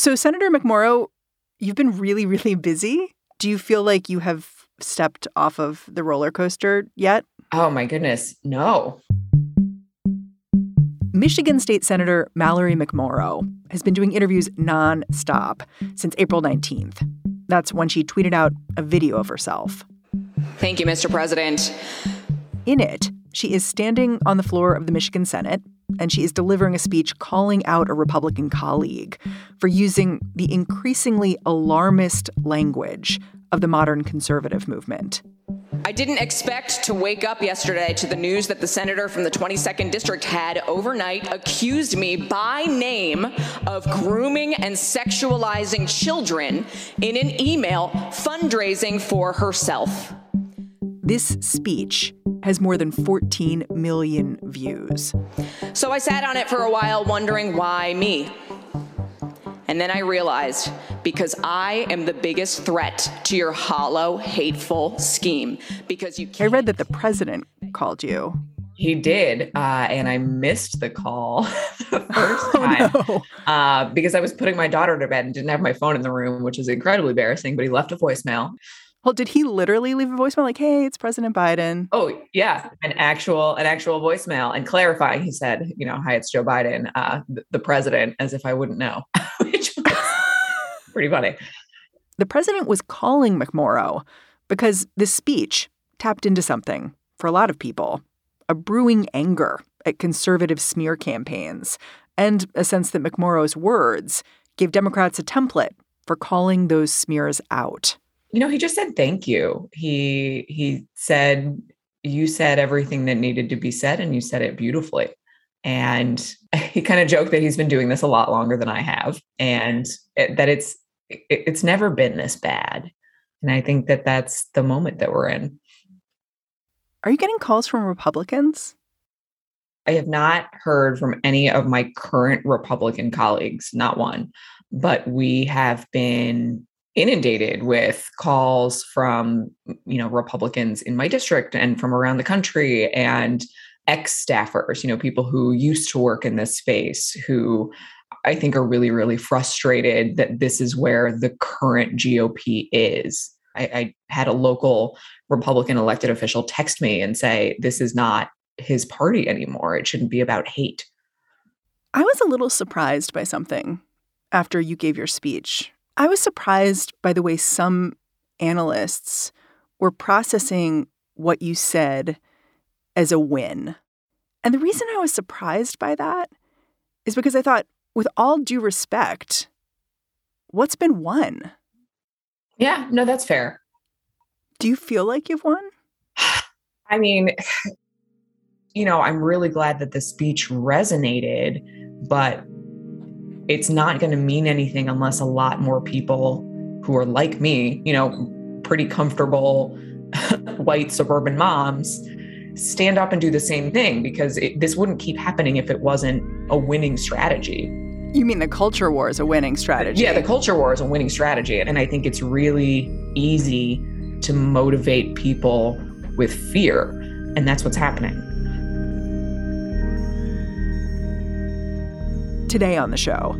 So, Senator McMorrow, you've been really, really busy. Do you feel like you have stepped off of the roller coaster yet? Oh, my goodness. No. Michigan State Senator Mallory McMorrow has been doing interviews nonstop since April 19th. That's when she tweeted out a video of herself. Thank you, Mr. President. In it, she is standing on the floor of the Michigan Senate and she is delivering a speech calling out a Republican colleague for using the increasingly alarmist language of the modern conservative movement. I didn't expect to wake up yesterday to the news that the senator from the 22nd district had overnight accused me by name of grooming and sexualizing children in an email fundraising for herself. This speech has more than 14 million views. So I sat on it for a while wondering why me. And then I realized because I am the biggest threat to your hollow, hateful scheme. Because you I read that the president called you. He did, uh, and I missed the call the first time oh, no. uh, because I was putting my daughter to bed and didn't have my phone in the room, which is incredibly embarrassing. But he left a voicemail. Well, did he literally leave a voicemail like, "Hey, it's President Biden"? Oh yeah, an actual an actual voicemail and clarifying. He said, "You know, hi, it's Joe Biden, uh, the, the president," as if I wouldn't know, which was pretty funny. The president was calling McMorrow because this speech tapped into something for a lot of people: a brewing anger at conservative smear campaigns, and a sense that McMorrow's words gave Democrats a template for calling those smears out you know, he just said thank you. He he said you said everything that needed to be said and you said it beautifully. And he kind of joked that he's been doing this a lot longer than I have and it, that it's it, it's never been this bad. And I think that that's the moment that we're in. Are you getting calls from Republicans? I have not heard from any of my current Republican colleagues, not one, but we have been inundated with calls from you know republicans in my district and from around the country and ex staffers you know people who used to work in this space who i think are really really frustrated that this is where the current gop is. I, I had a local republican elected official text me and say this is not his party anymore. It shouldn't be about hate. I was a little surprised by something after you gave your speech I was surprised by the way some analysts were processing what you said as a win. And the reason I was surprised by that is because I thought, with all due respect, what's been won? Yeah, no, that's fair. Do you feel like you've won? I mean, you know, I'm really glad that the speech resonated, but it's not going to mean anything unless a lot more people who are like me, you know, pretty comfortable white suburban moms stand up and do the same thing because it, this wouldn't keep happening if it wasn't a winning strategy. You mean the culture war is a winning strategy? Yeah, the culture war is a winning strategy. And I think it's really easy to motivate people with fear. And that's what's happening. Today on the show,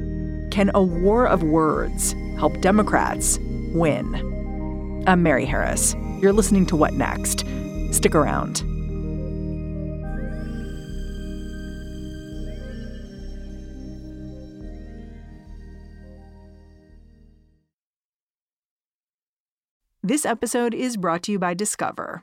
can a war of words help Democrats win? I'm Mary Harris. You're listening to What Next? Stick around. This episode is brought to you by Discover.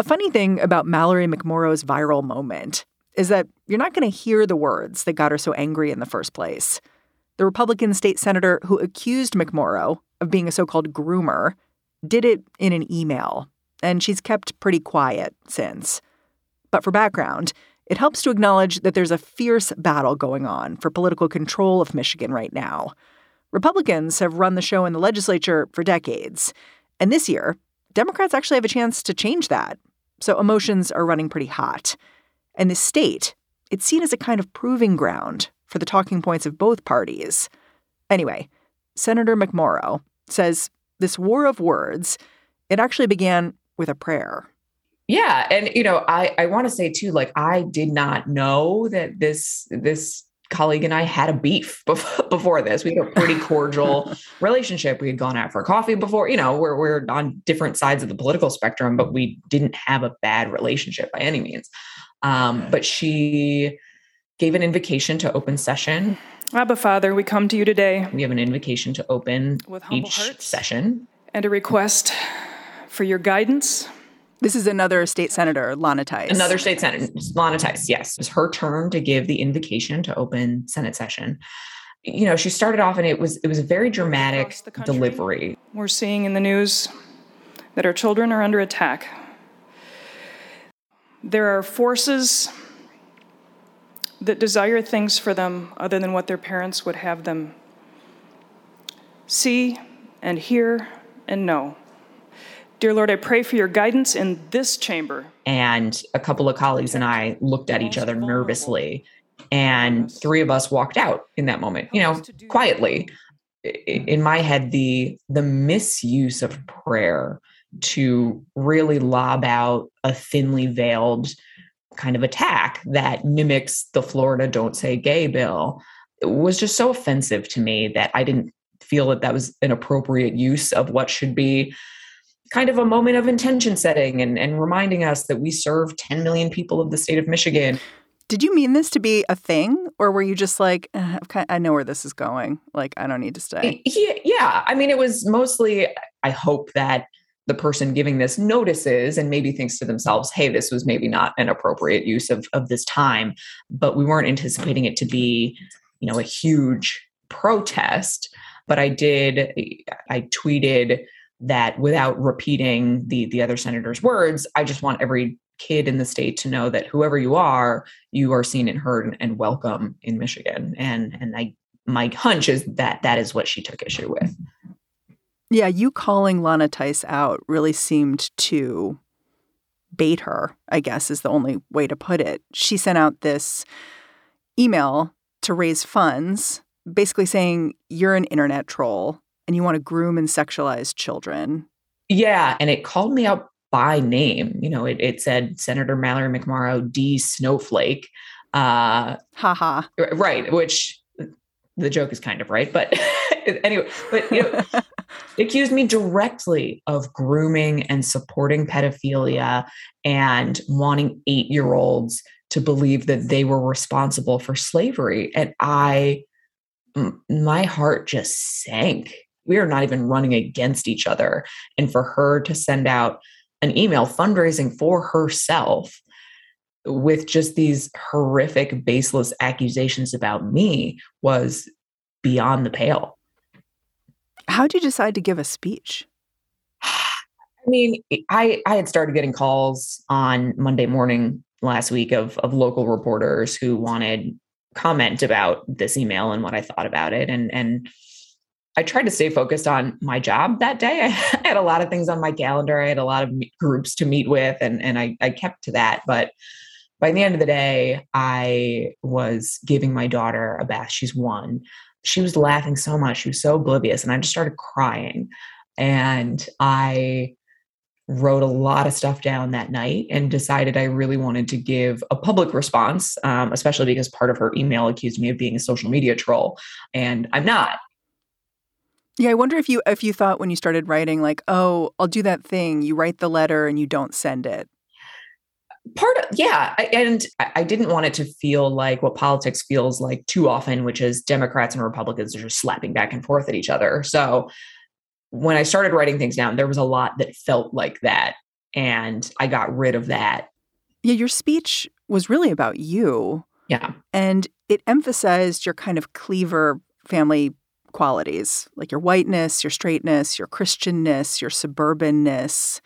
A funny thing about Mallory McMorrow's viral moment is that you're not going to hear the words that got her so angry in the first place. The Republican state senator who accused McMorrow of being a so called groomer did it in an email, and she's kept pretty quiet since. But for background, it helps to acknowledge that there's a fierce battle going on for political control of Michigan right now. Republicans have run the show in the legislature for decades. And this year, Democrats actually have a chance to change that. So emotions are running pretty hot. And the state, it's seen as a kind of proving ground for the talking points of both parties. Anyway, Senator McMorrow says this war of words, it actually began with a prayer. Yeah, and you know, I I want to say too like I did not know that this this colleague and I had a beef before this. We had a pretty cordial relationship. We had gone out for coffee before, you know, we're, we're on different sides of the political spectrum, but we didn't have a bad relationship by any means. Um, but she gave an invocation to open session. Abba Father, we come to you today. We have an invocation to open With each session. And a request for your guidance this is another state senator, Lana Theis. Another state senator, Lana Theis, yes. It was her turn to give the invocation to open Senate session. You know, she started off and it was it was a very dramatic delivery. We're seeing in the news that our children are under attack. There are forces that desire things for them other than what their parents would have them see and hear and know. Dear Lord, I pray for your guidance in this chamber. And a couple of colleagues and I looked at each other nervously, and three of us walked out in that moment, you know, quietly. Mm-hmm. In my head, the the misuse of prayer to really lob out a thinly veiled kind of attack that mimics the Florida Don't Say Gay bill was just so offensive to me that I didn't feel that that was an appropriate use of what should be kind of a moment of intention setting and, and reminding us that we serve 10 million people of the state of Michigan. Did you mean this to be a thing, or were you just like, eh, I know where this is going? Like, I don't need to stay? Yeah, yeah. I mean, it was mostly, I hope that the person giving this notices and maybe thinks to themselves, hey, this was maybe not an appropriate use of, of this time, but we weren't anticipating it to be, you know, a huge protest. But I did, I tweeted, that without repeating the the other senator's words i just want every kid in the state to know that whoever you are you are seen and heard and, welcome in michigan. And and i my hunch is that that is what she took issue with. Yeah you calling lana Theis out really seemed to bait her i guess is the only way to put it. She sent out this email to raise funds basically saying you're an internet troll and you want to groom and sexualize children. Yeah. And it called me out by name. You know, it, it said Senator Mallory McMorrow, D Snowflake. Uh, Haha. Right. Which the joke is kind of right. But anyway, but you know, accused me directly of grooming and supporting pedophilia and wanting eight year olds to believe that they were responsible for slavery. And I, my heart just sank we are not even running against each other. And for her to send out an email fundraising for herself with just these horrific, baseless accusations about me was beyond the pale. How'd you decide to give a speech? I mean, I, I had started getting calls on Monday morning last week of, of local reporters who wanted comment about this email and what I thought about it. And, and I tried to stay focused on my job that day. I had a lot of things on my calendar. I had a lot of groups to meet with, and, and I, I kept to that. But by the end of the day, I was giving my daughter a bath. She's one. She was laughing so much. She was so oblivious. And I just started crying. And I wrote a lot of stuff down that night and decided I really wanted to give a public response, um, especially because part of her email accused me of being a social media troll. And I'm not. Yeah, I wonder if you if you thought when you started writing like, "Oh, I'll do that thing. You write the letter and you don't send it." part of yeah and i didn't want it to feel like what politics feels like too often which is democrats and republicans are just slapping back and forth at each other so when i started writing things down there was a lot that felt like that and i got rid of that yeah your speech was really about you yeah and it emphasized your kind of cleaver family qualities like your whiteness your straightness your christianness your suburbanness.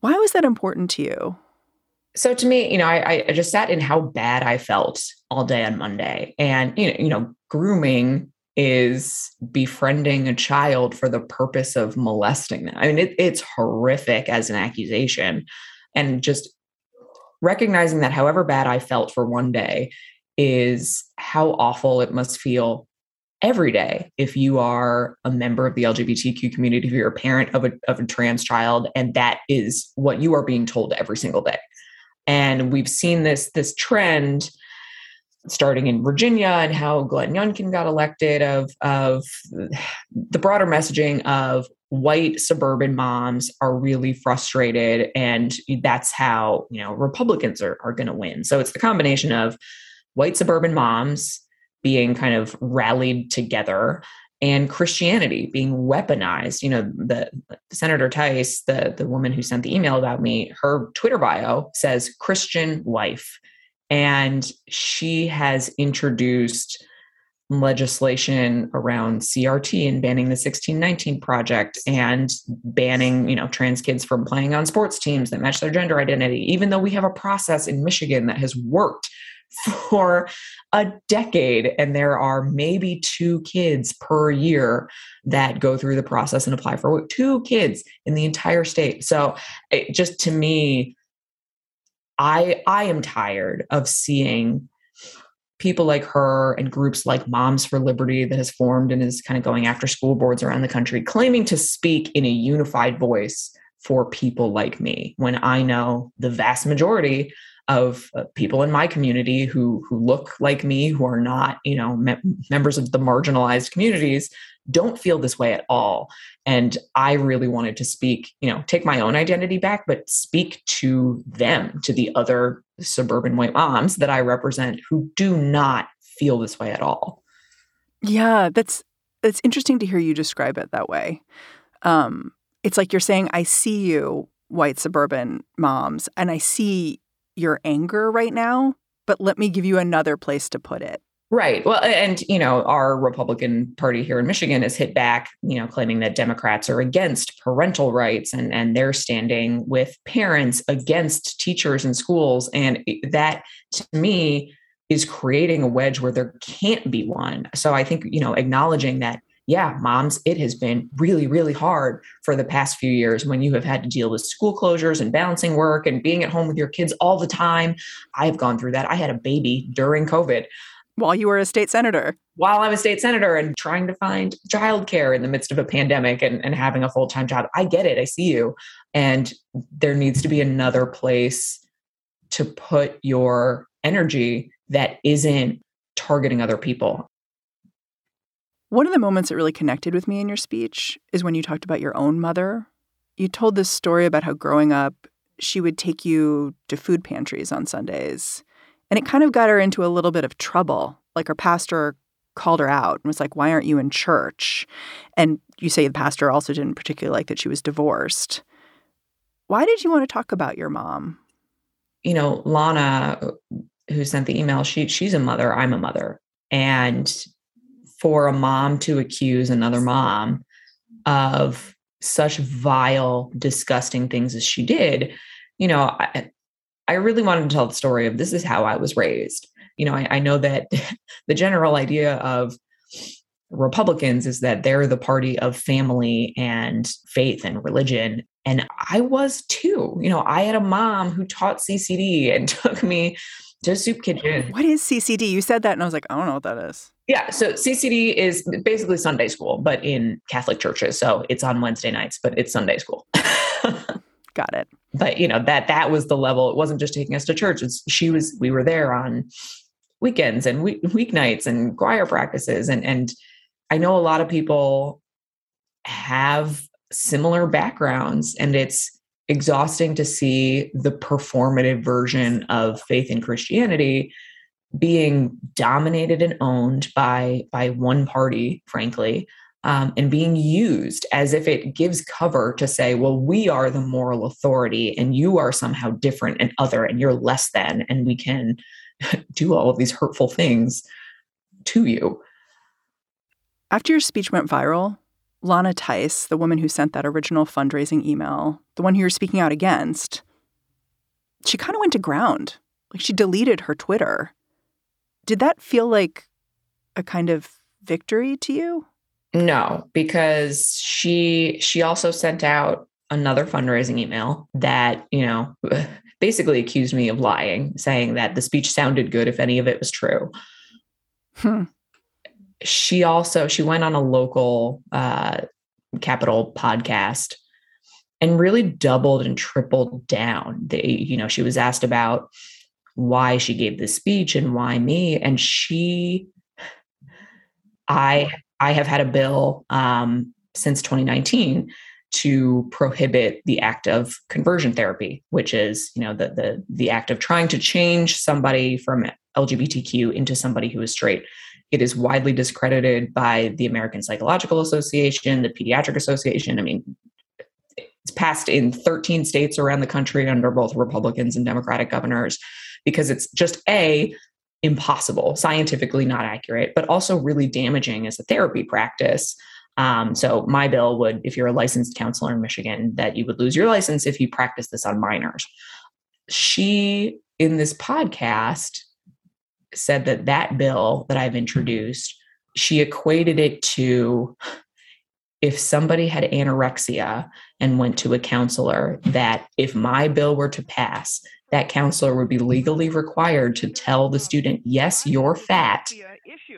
Why was that important to you? So to me, you know, I, I just sat in how bad I felt all day on Monday, and you know, you know, grooming is befriending a child for the purpose of molesting them. I mean, it, it's horrific as an accusation, and just recognizing that, however bad I felt for one day, is how awful it must feel every day if you are a member of the LGBTQ community, if you're a parent of a, of a trans child, and that is what you are being told every single day. And we've seen this this trend starting in Virginia and how Glenn Youngkin got elected of of the broader messaging of white suburban moms are really frustrated and that's how you know Republicans are, are going to win. So it's the combination of white suburban moms being kind of rallied together and Christianity being weaponized. You know, the Senator Theis, the the woman who sent the email about me, her Twitter bio says Christian wife, and she has introduced legislation around CRT and banning the 1619 project and banning, you know, trans kids from playing on sports teams that match their gender identity, even though we have a process in Michigan that has worked for a decade and there are maybe two kids per year that go through the process and apply for two kids in the entire state. So it just to me i i am tired of seeing people like her and groups like moms for liberty that has formed and is kind of going after school boards around the country claiming to speak in a unified voice for people like me when i know the vast majority of uh, people in my community who who look like me who are not you know me- members of the marginalized communities don't feel this way at all. And i really wanted to speak you know take my own identity back but speak to them to the other suburban white moms that i represent who do not feel this way at all. Yeah that's it's interesting to hear you describe it that way. Um it's like you're saying i see you white suburban moms and i see your anger right now, but let me give you another place to put it. Right. Well, and you know, our Republican Party here in Michigan has hit back, you know, claiming that Democrats are against parental rights and and they're standing with parents against teachers and schools and that to me is creating a wedge where there can't be one. So I think, you know, acknowledging that yeah, moms, it has been really, really hard for the past few years when you have had to deal with school closures and balancing work and being at home with your kids all the time. I have gone through that. I had a baby during COVID. While you were a state senator. While I'm a state senator and trying to find childcare in the midst of a pandemic and, and having a full time job. I get it. I see you. And there needs to be another place to put your energy that isn't targeting other people. One of the moments that really connected with me in your speech is when you talked about your own mother. You told this story about how growing up, she would take you to food pantries on Sundays. And it kind of got her into a little bit of trouble. Like her pastor called her out and was like, Why aren't you in church? And you say the pastor also didn't particularly like that she was divorced. Why did you want to talk about your mom? You know, Lana, who sent the email, she she's a mother. I'm a mother. And for a mom to accuse another mom of such vile, disgusting things as she did, you know, I, I really wanted to tell the story of this is how I was raised. You know, I, I know that the general idea of Republicans is that they're the party of family and faith and religion. And I was too. You know, I had a mom who taught CCD and took me to soup kitchen. What is CCD? You said that and I was like, I don't know what that is. Yeah, so CCD is basically Sunday school, but in Catholic churches. So it's on Wednesday nights, but it's Sunday school. Got it. But you know that that was the level. It wasn't just taking us to church. It's, she was. We were there on weekends and week, weeknights and choir practices. And and I know a lot of people have similar backgrounds and it's exhausting to see the performative version of faith in Christianity being dominated and owned by by one party frankly um, and being used as if it gives cover to say well we are the moral authority and you are somehow different and other and you're less than and we can do all of these hurtful things to you. After your speech went viral lana Theis the woman who sent that original fundraising email the one who you're speaking out against she kind of went to ground. Like she deleted her twitter did that feel like a kind of victory to you? No, because she she also sent out another fundraising email that, you know, basically accused me of lying, saying that the speech sounded good if any of it was true. Hmm. She also she went on a local uh capital podcast and really doubled and tripled down. They, you know, she was asked about why she gave this speech and why me. And she, I, I have had a bill um, since 2019 to prohibit the act of conversion therapy, which is, you know, the the the act of trying to change somebody from LGBTQ into somebody who is straight. It is widely discredited by the American Psychological Association, the Pediatric Association. I mean, it's passed in 13 states around the country under both Republicans and Democratic governors because it's just A, impossible, scientifically not accurate, but also really damaging as a therapy practice. Um, so my bill would, if you're a licensed counselor in Michigan, that you would lose your license if you practice this on minors. She, in this podcast, said that that bill that I've introduced, she equated it to if somebody had anorexia and went to a counselor, that if my bill were to pass, that counselor would be mm-hmm. legally required to tell the student, yes, you're fat,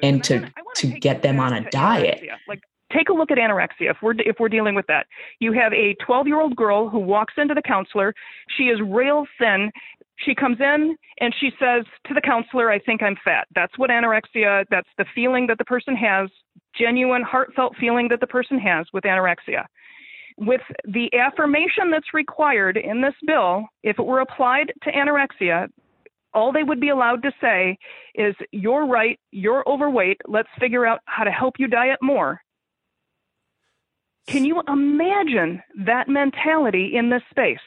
and to, to get them on a diet. Like, take a look at anorexia if we're if we're dealing with that. You have a 12 year old girl who walks into the counselor. She is rail thin. She comes in and she says to the counselor i think i'm fat. That's what anorexia that's the feeling that the person has genuine heartfelt feeling that the person has with anorexia with the affirmation that's required in this bill, if it were applied to anorexia, all they would be allowed to say is, You're right, you're overweight, let's figure out how to help you diet more. Can you imagine that mentality in this space?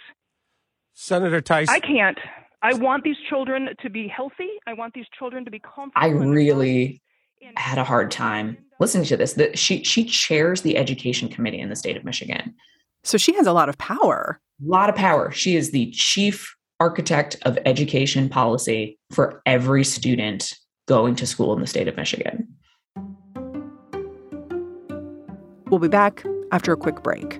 Senator Tyson. I can't. I want these children to be healthy. I want these children to be comfortable. I really had a hard time listening to this. That she she chairs the education committee in the state of Michigan. So she has a lot of power. A lot of power. She is the chief architect of education policy for every student going to school in the state of Michigan. We'll be back after a quick break.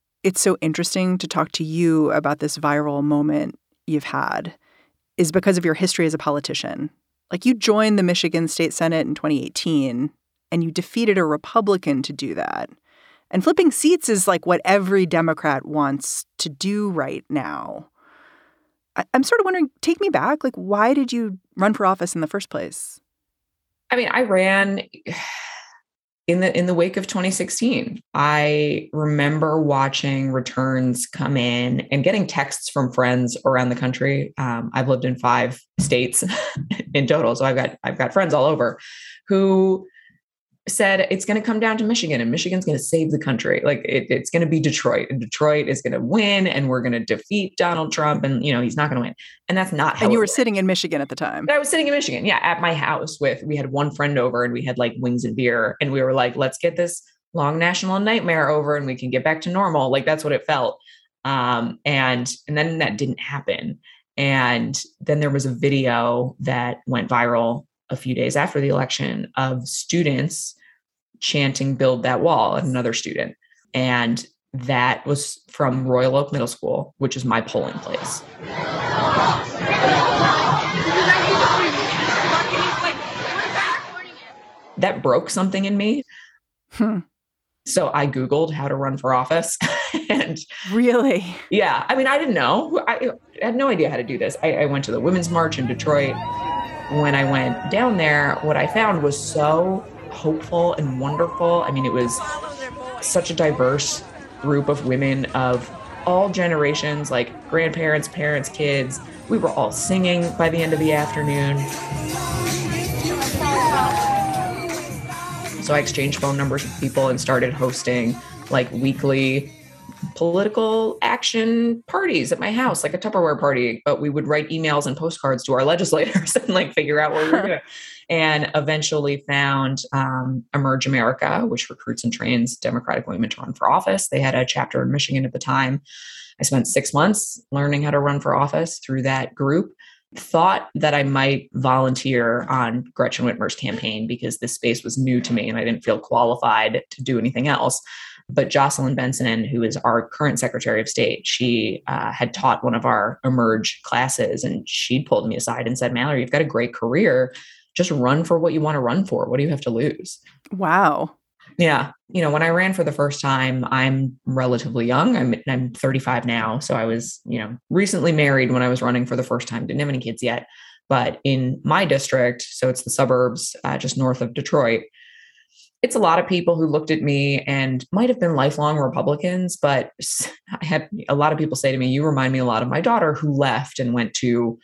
it's so interesting to talk to you about this viral moment you've had is because of your history as a politician. Like you joined the Michigan State Senate in 2018 and you defeated a Republican to do that. And flipping seats is like what every Democrat wants to do right now. I- am sort of wondering, take me back. Like, why did you run for office in the first place? I mean, I ran in the in the wake of 2016 i remember watching returns come in and getting texts from friends around the country. Um, i've lived in five states in total so i've got i've got friends all over who said it's going to come down to Michigan and Michigan's going to save the country. Like it, it's going to be Detroit and Detroit is going to win and we're going to defeat Donald Trump and you know he's not going to win. And that's not how. And you were sitting in Michigan at the time. I was sitting in Michigan, yeah, at my house with we had one friend over and we had like wings and beer and we were like, let's get this long national nightmare over and we can get back to normal. Like that's what it felt. Um, and and then that didn't happen. And then there was a video that went viral a few days after the election of students chanting build that wall at another student. And that was from royal oak middle school which is my polling place. That broke something in me. Hmm. so i googled how to run for office and really? Yeah i mean i didn't know. I, I had no idea how to do this. I, I went to the women's march in detroit when I went down there, what I found was so hopeful and wonderful. I mean, it was such a diverse group of women of all generations, like grandparents, parents, kids. We were all singing by the end of the afternoon. So I exchanged phone numbers with people and started hosting like weekly political action parties at my house, like a Tupperware party, but we would write emails and postcards to our legislators and like figure out what we were doing. And eventually found um, Emerge America, which recruits and trains Democratic women to run for office. They had a chapter in Michigan at the time. I spent six months learning how to run for office through that group. Thought that I might volunteer on Gretchen Whitmer's campaign because this space was new to me and I didn't feel qualified to do anything else. But Jocelyn Benson, who is our current Secretary of State, she uh, had taught one of our Emerge classes, and she pulled me aside and said, "Mallory, you've got a great career. Just run for what you want to run for. What do you have to lose?" Wow. Yeah. You know, when I ran for the first time, I'm relatively young. I'm I'm 35 now, so I was, you know, recently married when I was running for the first time. Didn't have any kids yet, but in my district, so it's the suburbs uh, just north of Detroit it's a lot of people who looked at me and might have been lifelong Republicans, but I had a lot of people say to me, You remind me a lot of my daughter who left and went to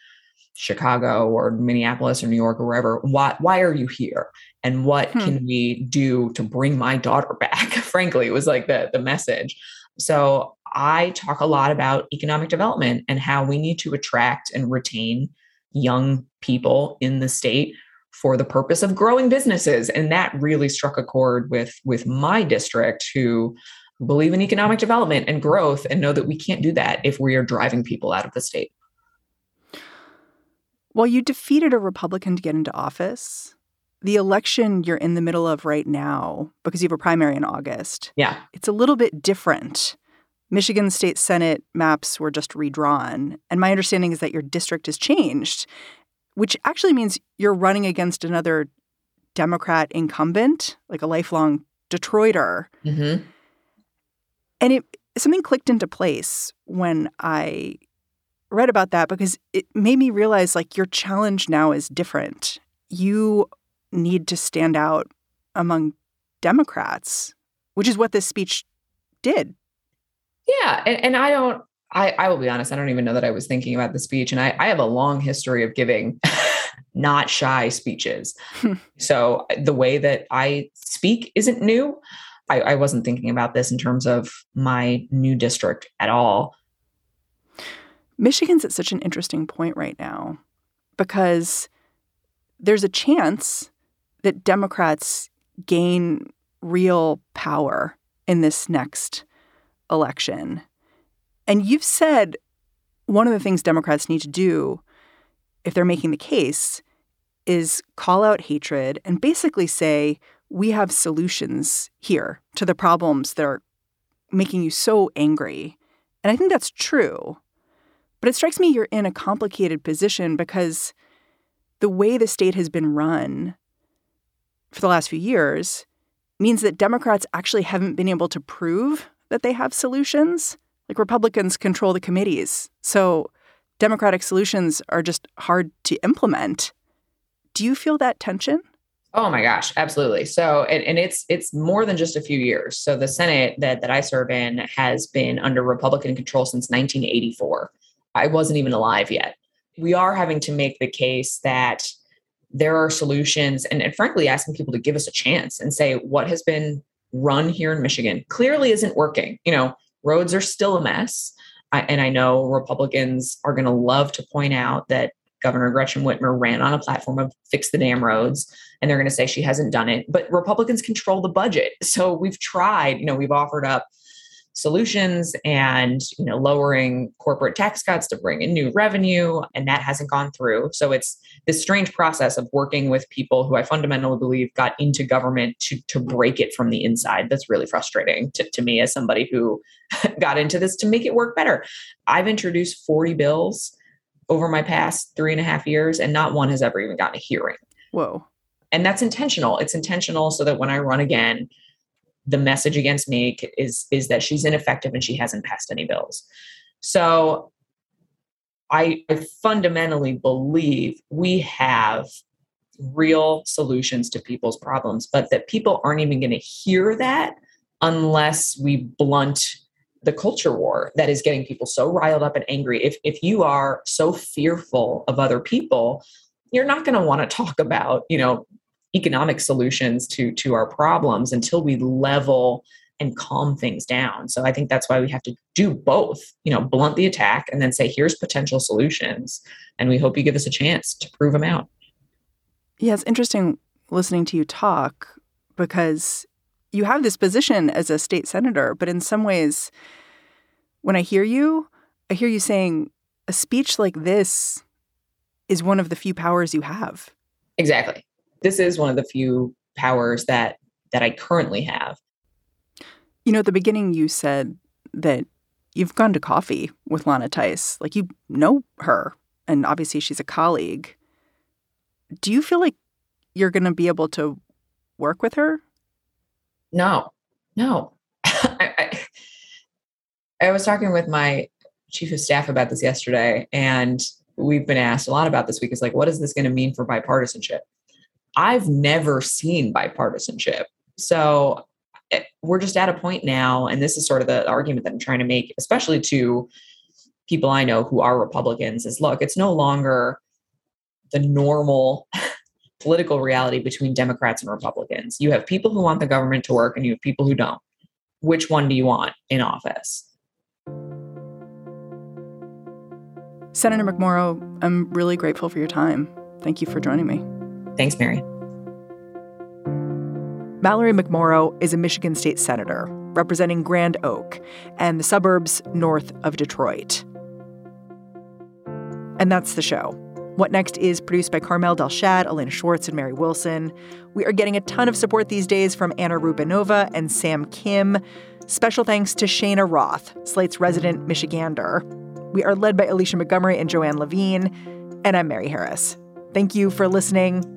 Chicago or Minneapolis or New York or wherever. Why, why are you here? And what hmm. can we do to bring my daughter back? Frankly, it was like the, the message. So I talk a lot about economic development and how we need to attract and retain young people in the state for the purpose of growing businesses. And that really struck a chord with with my district who believe in economic development and growth and know that we can't do that if we are driving people out of the state. Well you defeated a republican to get into office the election you're in the middle of right now because you have a primary in august yeah. it's a little bit different. Michigan State Senate maps were just redrawn. And my understanding is that your district has changed which actually means you're running against another Democrat incumbent, like a lifelong Detroiter. Mm-hmm. And it something clicked into place when I read about that because it made me realize like your challenge now is different. You need to stand out among Democrats, which is what this speech did. Yeah, and, and I don't I, I will be honest, I don't even know that I was thinking about the speech. And I, I have a long history of giving not shy speeches. so the way that I speak isn't new. I, I wasn't thinking about this in terms of my new district at all. Michigan's at such an interesting point right now because there's a chance that Democrats gain real power in this next election. And you've said one of the things Democrats need to do if they're making the case is call out hatred and basically say, we have solutions here to the problems that are making you so angry. And I think that's true. But it strikes me you're in a complicated position because the way the state has been run for the last few years means that Democrats actually haven't been able to prove that they have solutions. Like Republicans control the committees. So Democratic solutions are just hard to implement. Do you feel that tension? Oh my gosh, absolutely. So and, and it's it's more than just a few years. So the Senate that that I serve in has been under Republican control since 1984. I wasn't even alive yet. We are having to make the case that there are solutions and, and frankly asking people to give us a chance and say what has been run here in Michigan clearly isn't working. You know, roads are still a mess. I, and I know Republicans are going to love to point out that Governor Gretchen Whitmer ran on a platform of fix the damn roads, and they're going to say she hasn't done it. But Republicans control the budget. So we've tried, you know, we've offered up solutions and you know lowering corporate tax cuts to bring in new revenue and that hasn't gone through. So it's this strange process of working with people who i fundamentally believe got into government to to break it from the inside that's really frustrating to, to me as somebody who got into this to make it work better. I've introduced 40 bills over my past three and a half years and not one has ever even gotten a hearing. Whoa. And that's intentional. It's intentional so that when i run again the message against me is is that she's ineffective and she hasn't passed any bills. So I, I fundamentally believe we have real solutions to people's problems, but that people aren't even going to hear that unless we blunt the culture war that is getting people so riled up and angry. If if you are so fearful of other people, you're not going to want to talk about, you know, economic solutions to to our problems until we level and calm things down. So I think that's why we have to do both, you know, blunt the attack and then say here's potential solutions and we hope you give us a chance to prove them out. Yeah, it's interesting listening to you talk because you have this position as a state senator, but in some ways when I hear you, I hear you saying a speech like this is one of the few powers you have. Exactly this is one of the few powers that that I currently have. You know, at the beginning you said that you've gone to coffee with Lana Theis. Like you know her and obviously she's a colleague. Do you feel like you're going to be able to work with her? No. No. I, I, I was talking with my chief of staff about this yesterday and we've been asked a lot about this week is like what is this going to mean for bipartisanship I've never seen bipartisanship. So eh, we're just at a point now, and this is sort of the argument that I'm trying to make, especially to people I know who are Republicans, is look, it's no longer the normal political reality between Democrats and Republicans. You have people who want the government to work and you have people who don't. Which one do you want in office? Senator McMorrow, I'm really grateful for your time. Thank you for joining me. Thanks, Mary. Mallory McMorrow is a Michigan state senator representing Grand Oak and the suburbs north of Detroit. And that's the show. What Next is produced by Carmel Delshad, Elena Schwartz, and Mary Wilson. We are getting a ton of support these days from Anna Rubinova and Sam Kim. Special thanks to Shayna Roth, Slate's resident Michigander. We are led by Alicia Montgomery and Joanne Levine. And I'm Mary Harris. Thank you for listening.